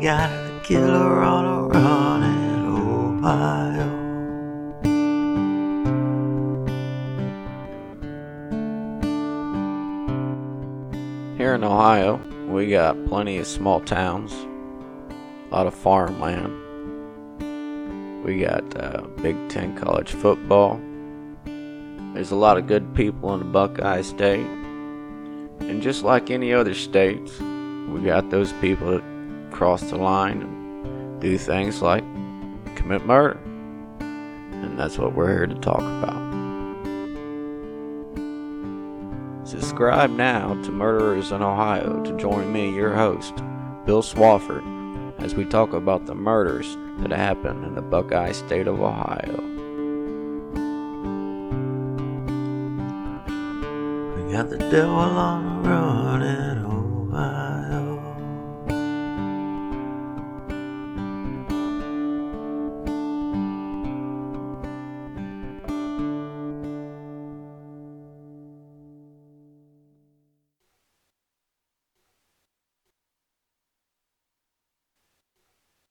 got a killer on a run in Ohio. Here in Ohio, we got plenty of small towns, a lot of farmland. We got uh, Big Ten college football. There's a lot of good people in the Buckeye State. And just like any other states, we got those people that cross the line and do things like commit murder. And that's what we're here to talk about. Subscribe now to Murderers in Ohio to join me, your host, Bill Swafford, as we talk about the murders that happened in the Buckeye State of Ohio. We got the devil on.